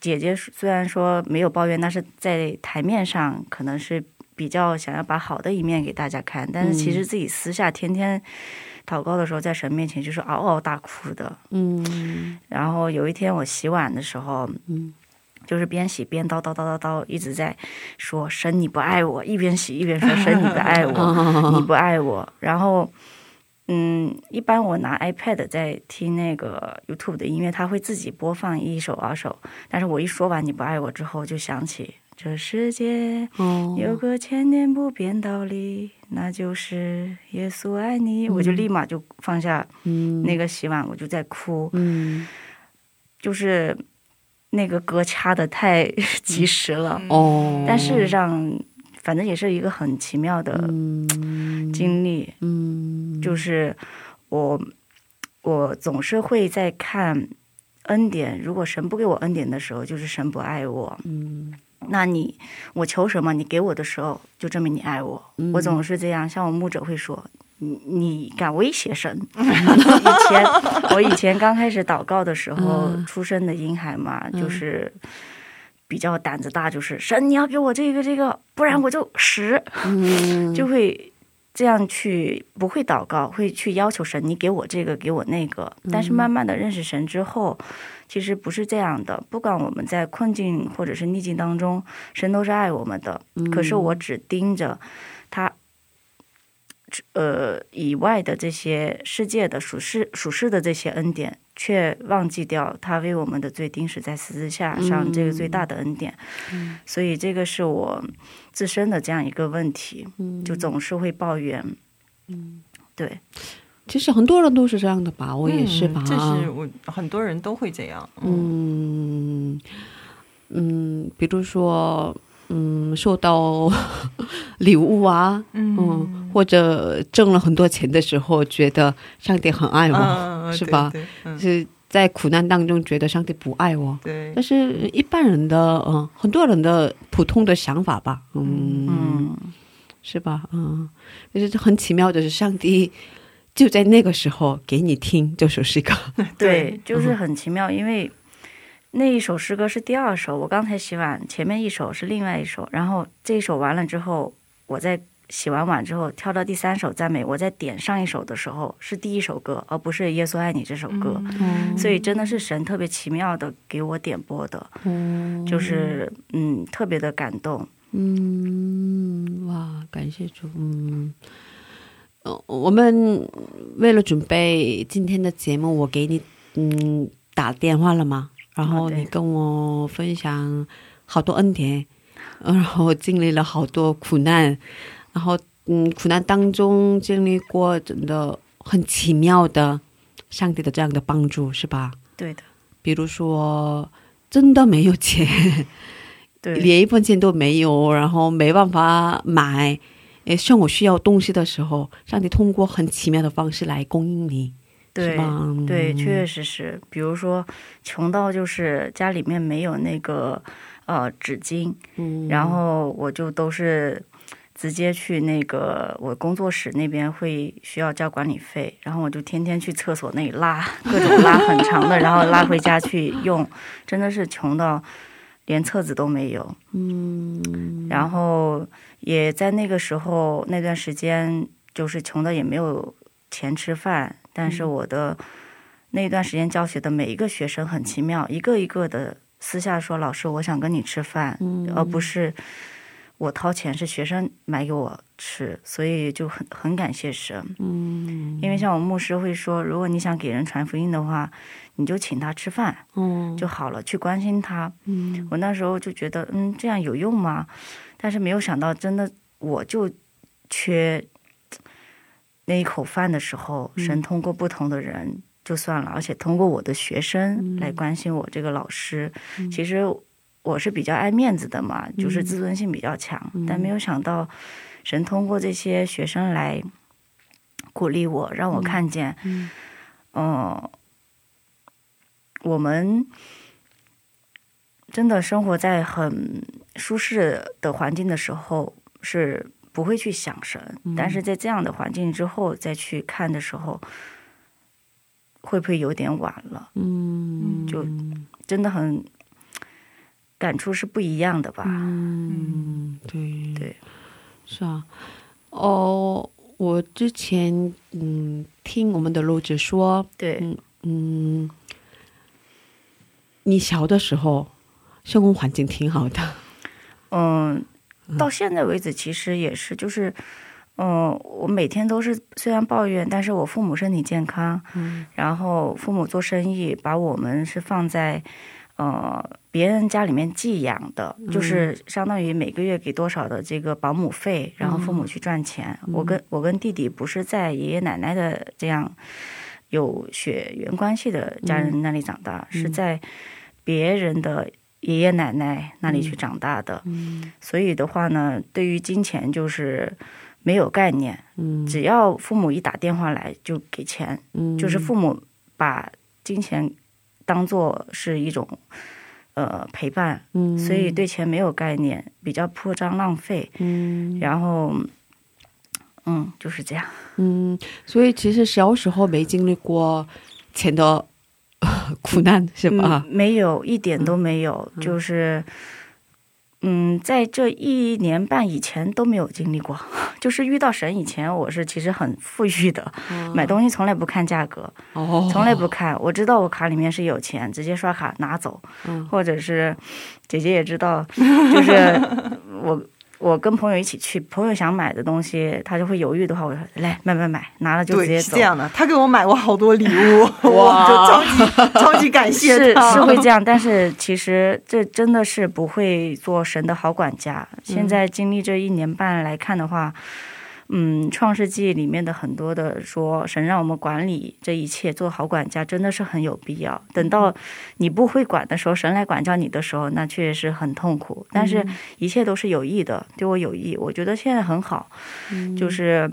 姐姐虽然说没有抱怨，但是在台面上可能是比较想要把好的一面给大家看，但是其实自己私下天天祷告的时候，在神面前就是嗷嗷大哭的。嗯然后有一天我洗碗的时候，嗯就是边洗边叨叨叨叨叨，一直在说神你不爱我，一边洗一边说神 *laughs* 你不爱我，你不爱我。然后，嗯，一般我拿 iPad 在听那个 YouTube 的音乐，它会自己播放一首二首。但是我一说完你不爱我之后，就想起这世界哦有个千年不变道理，那就是耶稣爱你。我就立马就放下嗯那个洗碗，我就在哭。嗯就是那个歌掐的太 *laughs* 及时了，哦，但事实上，反正也是一个很奇妙的嗯。经历，嗯。就是我我总是会在看恩典，如果神不给我恩典的时候，就是神不爱我。嗯那你我求什么，你给我的时候，就证明你爱我。嗯我总是这样，像我牧者会说。你你敢威胁神？*laughs* 以前我以前刚开始祷告的时候，嗯出生的婴孩嘛，嗯就是比较胆子大，就是神你要给我这个这个，不然我就死，嗯 *laughs* 就会这样去不会祷告，会去要求神你给我这个给我那个。但是慢慢的认识神之后，其实不是这样的。不管我们在困境或者是逆境当中，神都是爱我们的。可是我只盯着他。呃，以外的这些世界的属世属世的这些恩典，却忘记掉他为我们的罪钉死在十字架上这个最大的恩典。所以这个是我自身的这样一个问题，就总是会抱怨。嗯，对，其实很多人都是这样的吧，我也是吧。嗯这是我很多人都会这样。嗯，嗯嗯，比如说，嗯，收到 *laughs* 礼物啊，嗯，或者挣了很多钱的时候，觉得上帝很爱我，嗯是吧？对，对嗯是在苦难当中觉得上帝不爱我。对但是一般人的，嗯，很多人的普通的想法吧，嗯，嗯，是吧？嗯，就是很奇妙的是，上帝就在那个时候给你听这首诗歌。*laughs* *laughs* 对，就是很奇妙，因为那一首诗歌是第二首，我刚才洗碗，前面一首是另外一首，然后这一首完了之后，我在洗完碗之后跳到第三首赞美，我在点上一首的时候是第一首歌，而不是《耶稣爱你》这首歌，所以真的是神特别奇妙的给我点播的，就是嗯特别的感动。嗯，哇，感谢主，嗯。呃，我们为了准备今天的节目，我给你嗯打电话了吗？然后你跟我分享好多恩典，呃然后经历了好多苦难，然后嗯苦难当中经历过真的很奇妙的上帝的这样的帮助，是吧？对的，比如说真的没有钱，对，连一分钱都没有，然后没办法买，诶，像我需要东西的时候，上帝通过很奇妙的方式来供应你，对吧？对，嗯确实是。比如说，穷到就是家里面没有那个呃纸巾，嗯然后我就都是直接去那个我工作室那边会需要交管理费，然后我就天天去厕所那里拉各种拉很长的，然后拉回家去用，真的是穷到连册子都没有。嗯，然后也在那个时候那段时间，就是穷的也没有钱吃饭，但是我的那段时间教学的每一个学生很奇妙，一个一个的私下说：“老师，我想跟你吃饭，而不是我掏钱，是学生买给我吃。”所以就很很感谢神。嗯，因为像我牧师会说，如果你想给人传福音的话，你就请他吃饭嗯，就好了，去关心他。嗯我那时候就觉得，嗯，这样有用吗？但是没有想到，真的我就缺那一口饭的时候，神通过不同的人就算了，而且通过我的学生来关心我这个老师。其实我是比较爱面子的嘛，就是自尊心比较强，但没有想到神通过这些学生来鼓励我，让我看见，嗯。嗯，我们真的生活在很舒适的环境的时候，是不会去想神；但是在这样的环境之后再去看的时候，会不会有点晚了？嗯，就真的很感触是不一样的吧？嗯，对。对，是啊，哦，我之前嗯听我们的录制说，对，嗯嗯，你小的时候生活环境挺好的，*laughs* 嗯，到现在为止，其实也是，就是，嗯，我每天都是虽然抱怨，但是我父母身体健康，嗯。然后父母做生意，把我们是放在呃别人家里面寄养的，就是相当于每个月给多少的这个保姆费，然后父母去赚钱。我跟我跟弟弟不是在爷爷奶奶的这样有血缘关系的家人那里长大，是在别人的爷爷奶奶那里去长大的。嗯。所以的话呢，对于金钱就是没有概念，嗯。只要父母一打电话来就给钱，嗯，就是父母把金钱当做是一种呃陪伴，嗯，所以对钱没有概念，比较铺张浪费，嗯然后嗯就是这样，嗯，所以其实小时候没经历过钱的 *laughs* 苦难，是吧？嗯，没有一点都没有，就是。嗯，在这一年半以前都没有经历过，*laughs* 就是遇到神以前，我是其实很富裕的，买东西从来不看价格，哦，从来不看。我知道我卡里面是有钱，直接刷卡拿走，嗯或者是姐姐也知道，*laughs* 就是我我跟朋友一起去，朋友想买的东西，他就会犹豫的话，我说来买买买，拿了就直，接走是这。样的。他给我买过好多礼物，*laughs* 我就超级超级感谢是他。是会这样，但是其实这真的是不会做神的好管家。现在经历这一年半来看的话，嗯，《创世纪》里面的很多的说，神让我们管理这一切，做好管家，真的是很有必要。等到你不会管的时候，神来管教你的时候，那确实是很痛苦。但是一切都是有益的，对我有益。我觉得现在很好，就是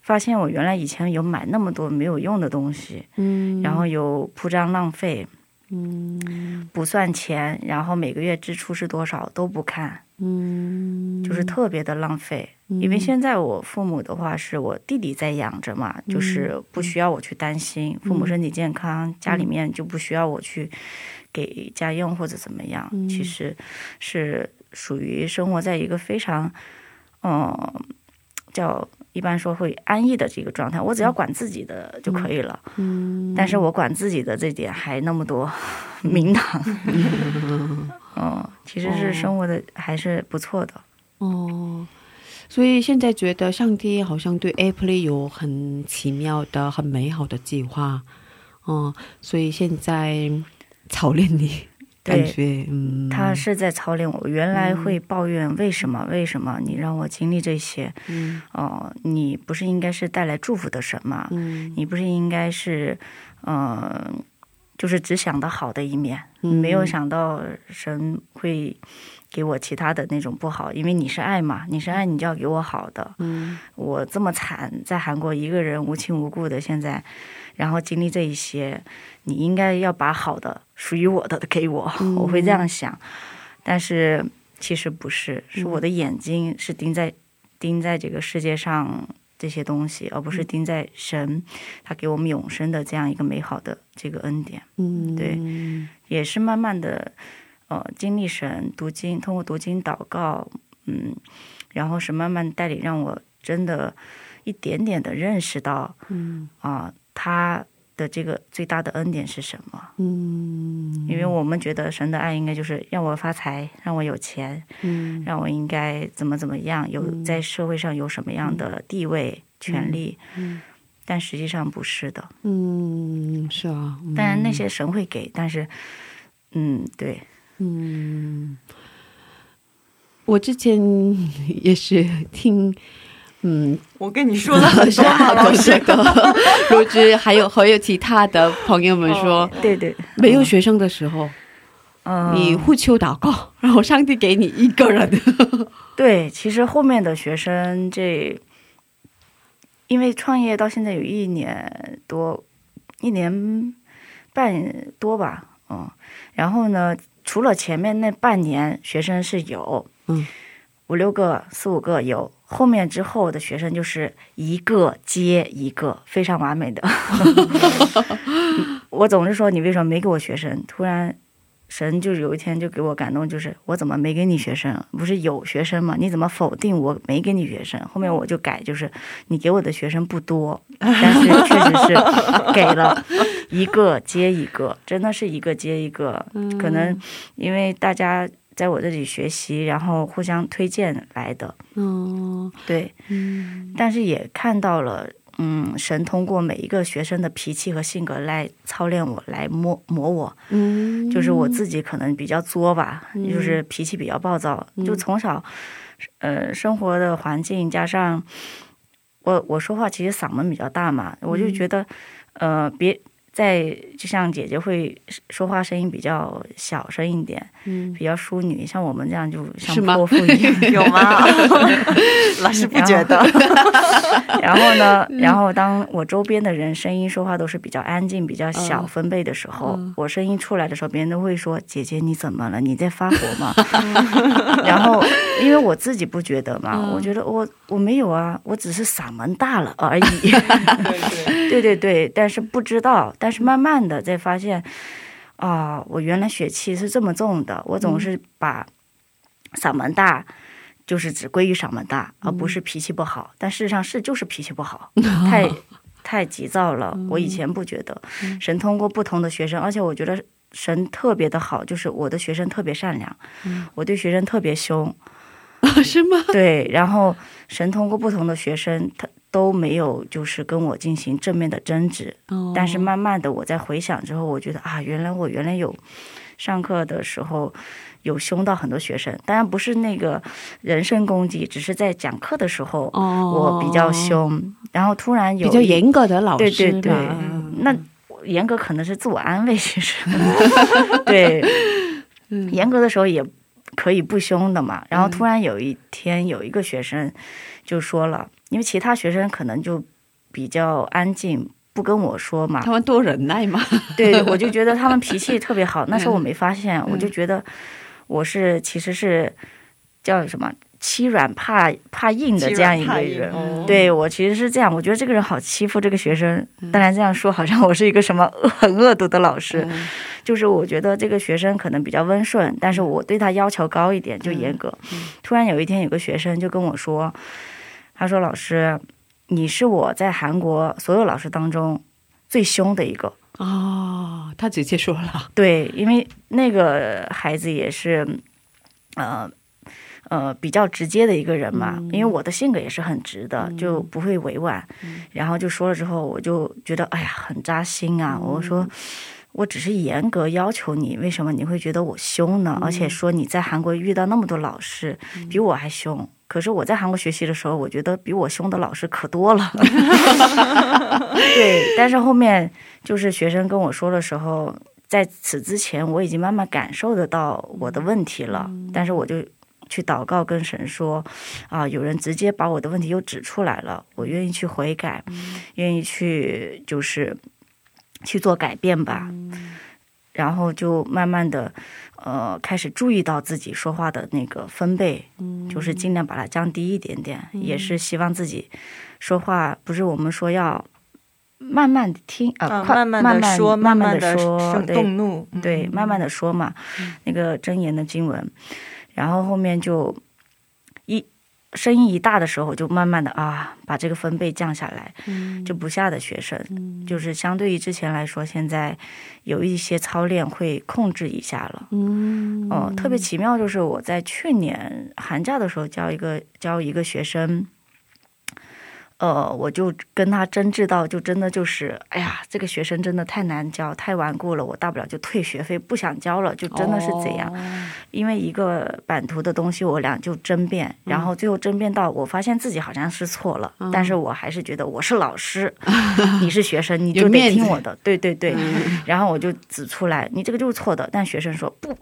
发现我原来以前有买那么多没有用的东西，嗯，然后有铺张浪费，嗯不算钱，然后每个月支出是多少都不看，嗯，就是特别的浪费。因为现在我父母的话是我弟弟在养着嘛，就是不需要我去担心，父母身体健康，家里面就不需要我去给家用或者怎么样。其实是属于生活在一个非常，嗯，叫一般说会安逸的这个状态。我只要管自己的就可以了。嗯，但是我管自己的这点还那么多名堂，*laughs* 嗯，其实是生活的还是不错的。哦，所以现在觉得上帝好像对 A Play 有很奇妙的、很美好的计划，哦，所以现在操练你感对觉，嗯，他是在操练我。原来会抱怨为什么？为什么你让我经历这些？嗯哦、你不是应该是带来祝福的神吗？嗯你不是应该是，呃，就是只想到好的一面，嗯没有想到神会给我其他的那种不好，因为你是爱嘛，你是爱，你就要给我好的。嗯我这么惨，在韩国一个人无亲无故的，现在，然后经历这一些，你应该要把好的属于我的给我，*laughs* 我会这样想。但是其实不是，是我的眼睛是盯在盯在这个世界上这些东西，而不是盯在神他给我们永生的这样一个美好的这个恩典。嗯，对也是慢慢的，呃，经历神读经，通过读经祷告，嗯，然后是慢慢带领让我真的一点点的认识到，嗯啊、他的这个最大的恩典是什么？嗯因为我们觉得神的爱应该就是让我发财，让我有钱，嗯让我应该怎么怎么样，有在社会上有什么样的地位、权利，嗯但实际上不是的。嗯，是啊，嗯当然那些神会给，但是，嗯，对，嗯，我之前也是听，嗯，我跟你说了。很多嘛，老师。的录制，还有还有其他的朋友们说，对对，没有学生的时候，嗯，你呼求祷告，然后上帝给你一个人，*laughs* 对，其实后面的学生这，因为创业到现在有一年多，一年半多吧，嗯，然后呢，除了前面那半年学生是有，嗯，五六个、四五个有，后面之后的学生就是一个接一个，非常完美的。*laughs* *laughs* 我总是说你为什么没给我学生？突然神就有一天就给我感动，就是我怎么没给你学生？不是有学生吗？你怎么否定我没给你学生？后面我就改，就是你给我的学生不多，但是确实是 *laughs* 给了一个接一个，真的是一个接一个。可能因为大家在我这里学习，然后互相推荐来的，嗯对，嗯但是也看到了。嗯，神通过每一个学生的脾气和性格来操练我，来磨磨我。嗯，就是我自己可能比较作吧，就是脾气比较暴躁，就从小，呃，生活的环境加上我我说话其实嗓门比较大嘛，我就觉得，呃，别在就像姐姐会说话声音比较小声一点，嗯比较淑女，像我们这样就像泼妇一样，*laughs* 有吗？*laughs* 老师不觉得？*laughs* 然后呢，嗯然后当我周边的人声音说话都是比较安静、比较小嗯分贝的时候，嗯我声音出来的时候，别人都会说：“姐姐你怎么了？你在发火吗？”然后因为我自己不觉得嘛，嗯我觉得我我没有啊，我只是嗓门大了而已。对对 *laughs* 对对对，但是不知道，但是慢慢的在发现，啊、我原来血气是这么重的，我总是把嗓门大。就是只归于嗓门大，而不是脾气不好。但事实上是就是脾气不好，*laughs* 太太急躁了。我以前不觉得，神通过不同的学生，而且我觉得神特别的好，就是我的学生特别善良，我对学生特别凶，*laughs* 是吗？对。然后神通过不同的学生，他都没有就是跟我进行正面的争执，哦。但是慢慢的我在回想之后，我觉得啊，原来我原来有上课的时候有凶到很多学生，当然不是那个人身攻击，只是在讲课的时候、哦，我比较凶，然后突然有比较严格的老对师对那严格可能是自我安慰，其 *laughs* 实对，严格的时候也可以不凶的嘛。然后突然有一天有一个学生就说了，因为其他学生可能就比较安静。不跟我说嘛，他们多忍耐嘛，对，我就觉得他们脾气特别好。*laughs* 那时候我没发现，我就觉得我是其实是叫什么欺软怕怕硬的这样一个人。哦对我其实是这样，我觉得这个人好欺负这个学生。当然这样说好像我是一个什么恶很恶毒的老师，就是我觉得这个学生可能比较温顺，但是我对他要求高一点，就严格。突然有一天有个学生就跟我说，他说：“老师，你是我在韩国所有老师当中最凶的一个。”哦，他直接说了，对，因为那个孩子也是，呃呃，比较直接的一个人嘛。因为我的性格也是很直的，就不会委婉。然后就说了之后，我就觉得哎呀，很扎心啊。我说，我只是严格要求你，为什么你会觉得我凶呢？而且说你在韩国遇到那么多老师，比我还凶。可是我在韩国学习的时候，我觉得比我凶的老师可多了。*laughs* 对，但是后面就是学生跟我说的时候，在此之前我已经慢慢感受得到我的问题了，但是我就去祷告跟神说，啊，有人直接把我的问题又指出来了，我愿意去悔改，愿意去就是去做改变吧，然后就慢慢的。呃，开始注意到自己说话的那个分贝，嗯，就是尽量把它降低一点点，也是希望自己说话不是我们说要慢慢的听啊，快慢慢的说，慢慢的说，动怒，对，慢慢的说嘛，那个真言的经文，然后后面就一。声音一大的时候，就慢慢的啊，把这个分贝降下来，就不下的学生，就是相对于之前来说，现在有一些操练会控制一下了。嗯，哦，特别奇妙，就是我在去年寒假的时候教一个教一个学生。呃，我就跟他争执到，就真的就是，哎呀，这个学生真的太难教，太顽固了，我大不了就退学费，不想教了，就真的是这样。因为一个版图的东西，我俩就争辩，然后最后争辩到，我发现自己好像是错了，但是我还是觉得我是老师，*laughs* 你是学生，你就得听我的，对对对。然后我就指出来，你这个就是错的，但学生说不，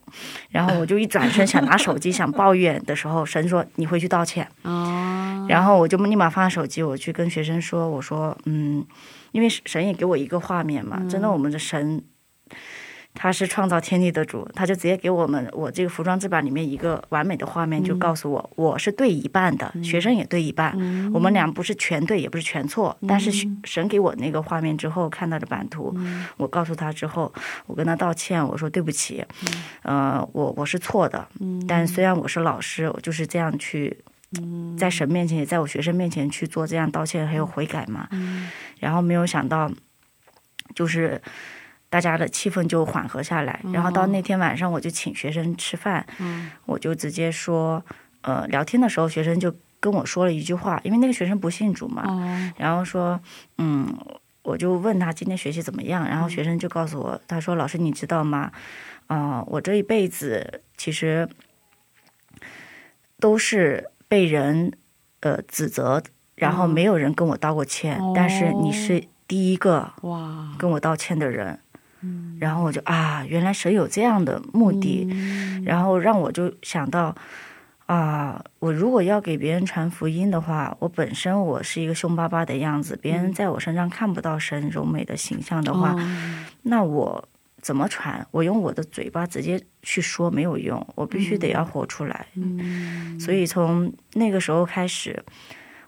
然后我就一转身想拿手机想抱怨的时候，神说你回去道歉。哦，然后我就立马放下手机，我去。去跟学生说，我说，嗯，因为神也给我一个画面嘛，真的，我们的神他是创造天地的主，他就直接给我们我这个服装制版里面一个完美的画面，就告诉我我是对一半的，学生也对一半，我们俩不是全对，也不是全错，但是神给我那个画面之后看到的版图，我告诉他之后，我跟他道歉，我说对不起，呃，我我是错的，但虽然我是老师，我就是这样去。在神面前，也在我学生面前去做这样道歉还有悔改嘛。然后没有想到，就是大家的气氛就缓和下来。然后到那天晚上，我就请学生吃饭，我就直接说，呃，聊天的时候，学生就跟我说了一句话，因为那个学生不信主嘛。然后说，嗯，我就问他今天学习怎么样，然后学生就告诉我，他说：“老师，你知道吗？啊，我这一辈子其实都是。”被人呃指责，然后没有人跟我道过歉，但是你是第一个哇。跟我道歉的人，然后我就啊，原来神有这样的目的，然后让我就想到啊，我如果要给别人传福音的话，我本身我是一个凶巴巴的样子，别人在我身上看不到神柔美的形象的话，那我。怎么传？我用我的嘴巴直接去说没有用，我必须得要活出来。嗯，所以从那个时候开始。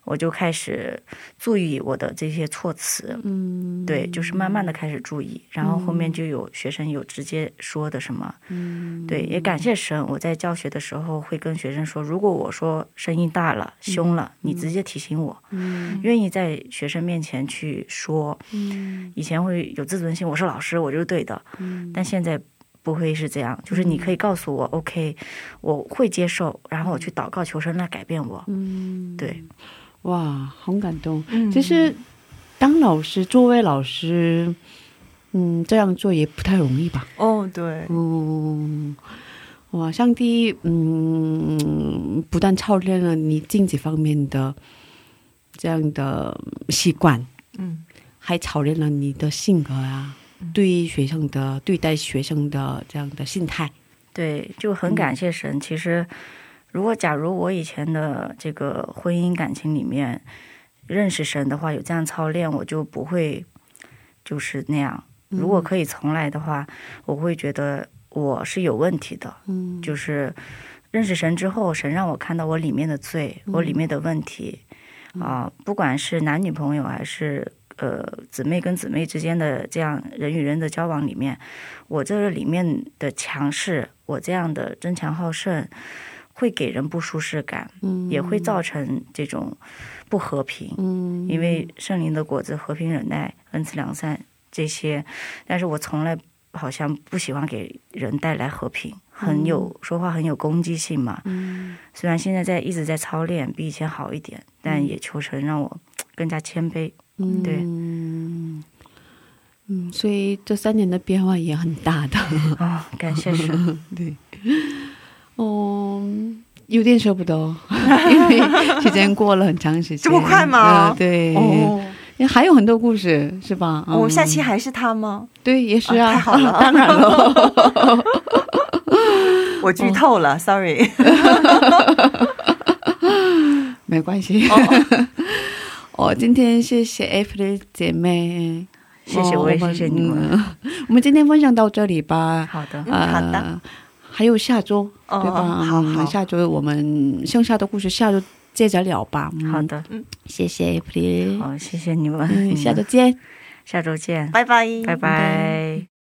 我就开始注意我的这些措辞，嗯，对，就是慢慢的开始注意，然后后面就有学生有直接说的什么，嗯，对，也感谢神，我在教学的时候会跟学生说，如果我说声音大了、凶了，你直接提醒我，嗯，愿意在学生面前去说，嗯，以前会有自尊心，我是老师，我就是对的，嗯，但现在不会是这样，就是你可以告诉我，OK，我会接受，然后我去祷告求神来改变我，嗯，对。哇，很感动。其实当老师，作为老师，嗯，这样做也不太容易吧？哦，对，嗯，哇，上帝，嗯，不但操练了你经济方面的这样的习惯，嗯，还操练了你的性格啊，对学生的对待学生的这样的心态。对，就很感谢神。其实。如果假如我以前的这个婚姻感情里面认识神的话，有这样操练，我就不会就是那样。如果可以重来的话，我会觉得我是有问题的。嗯，就是认识神之后，神让我看到我里面的罪，我里面的问题啊，不管是男女朋友还是呃姊妹跟姊妹之间的这样人与人的交往里面，我这里面的强势，我这样的争强好胜。会给人不舒适感，也会造成这种不和平。因为圣灵的果子和平、忍耐、恩慈、良善这些，但是我从来好像不喜欢给人带来和平，很有说话很有攻击性嘛。虽然现在在一直在操练，比以前好一点，但也求成让我更加谦卑。对，嗯，所以这三年的变化也很大的。啊，*laughs* 感谢神。*laughs* 对。哦，有点舍不得，*laughs* 因为时间过了很长时间。这么快吗？对，还有很多故事，是吧？我下期还是他吗？对，也是啊。太好了，*laughs* 当然了。*laughs* 我剧透了，sorry。没关系。哦今天谢谢 F 的姐妹，谢谢我也谢谢你们。我们今天分享到这里吧。好的，好的。还有下周，对吧？好，好。下周我们剩下的故事下周接着聊吧。好的，嗯，谢谢普林，好，谢谢你们，下周见，*laughs* 下周见，拜拜，拜拜。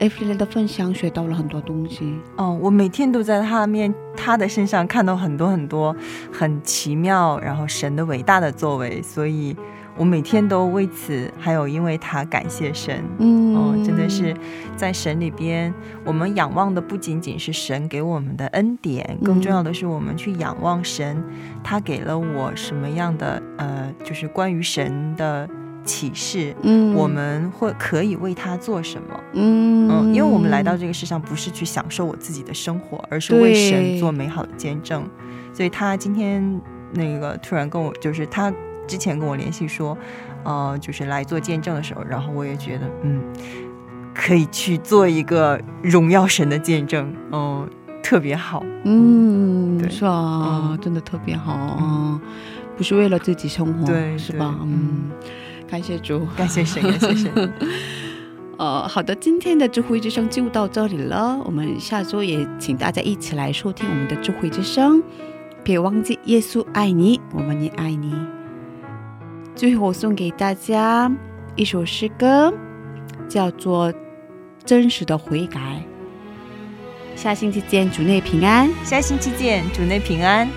艾弗雷的分享学到了很多东西。哦，我每天都在他面，他的身上看到很多很多很奇妙，然后神的伟大的作为。所以我每天都为此，还有因为他感谢神。嗯，哦，真的是在神里边，我们仰望的不仅仅是神给我们的恩典，更重要的是我们去仰望神，他给了我什么样的呃，就是关于神的。启示，嗯我们会可以为他做什么。嗯嗯，因为我们来到这个世上不是去享受我自己的生活，而是为神做美好的见证。所以他今天那个突然跟我，就是他之前跟我联系说，呃，就是来做见证的时候，然后我也觉得，嗯，可以去做一个荣耀神的见证，嗯、特别好。嗯，对是啊，嗯真的特别好啊，不是为了自己生活，对是吧？对嗯，感谢主。感谢神，感谢神。*laughs* 呃，好的，今天的智慧之声就到这里了。我们下周也请大家一起来收听我们的智慧之声，别忘记耶稣爱你，我们也爱你。最后送给大家一首诗歌，叫做《真实的悔改》。下星期见，主内平安。下星期见，主内平安。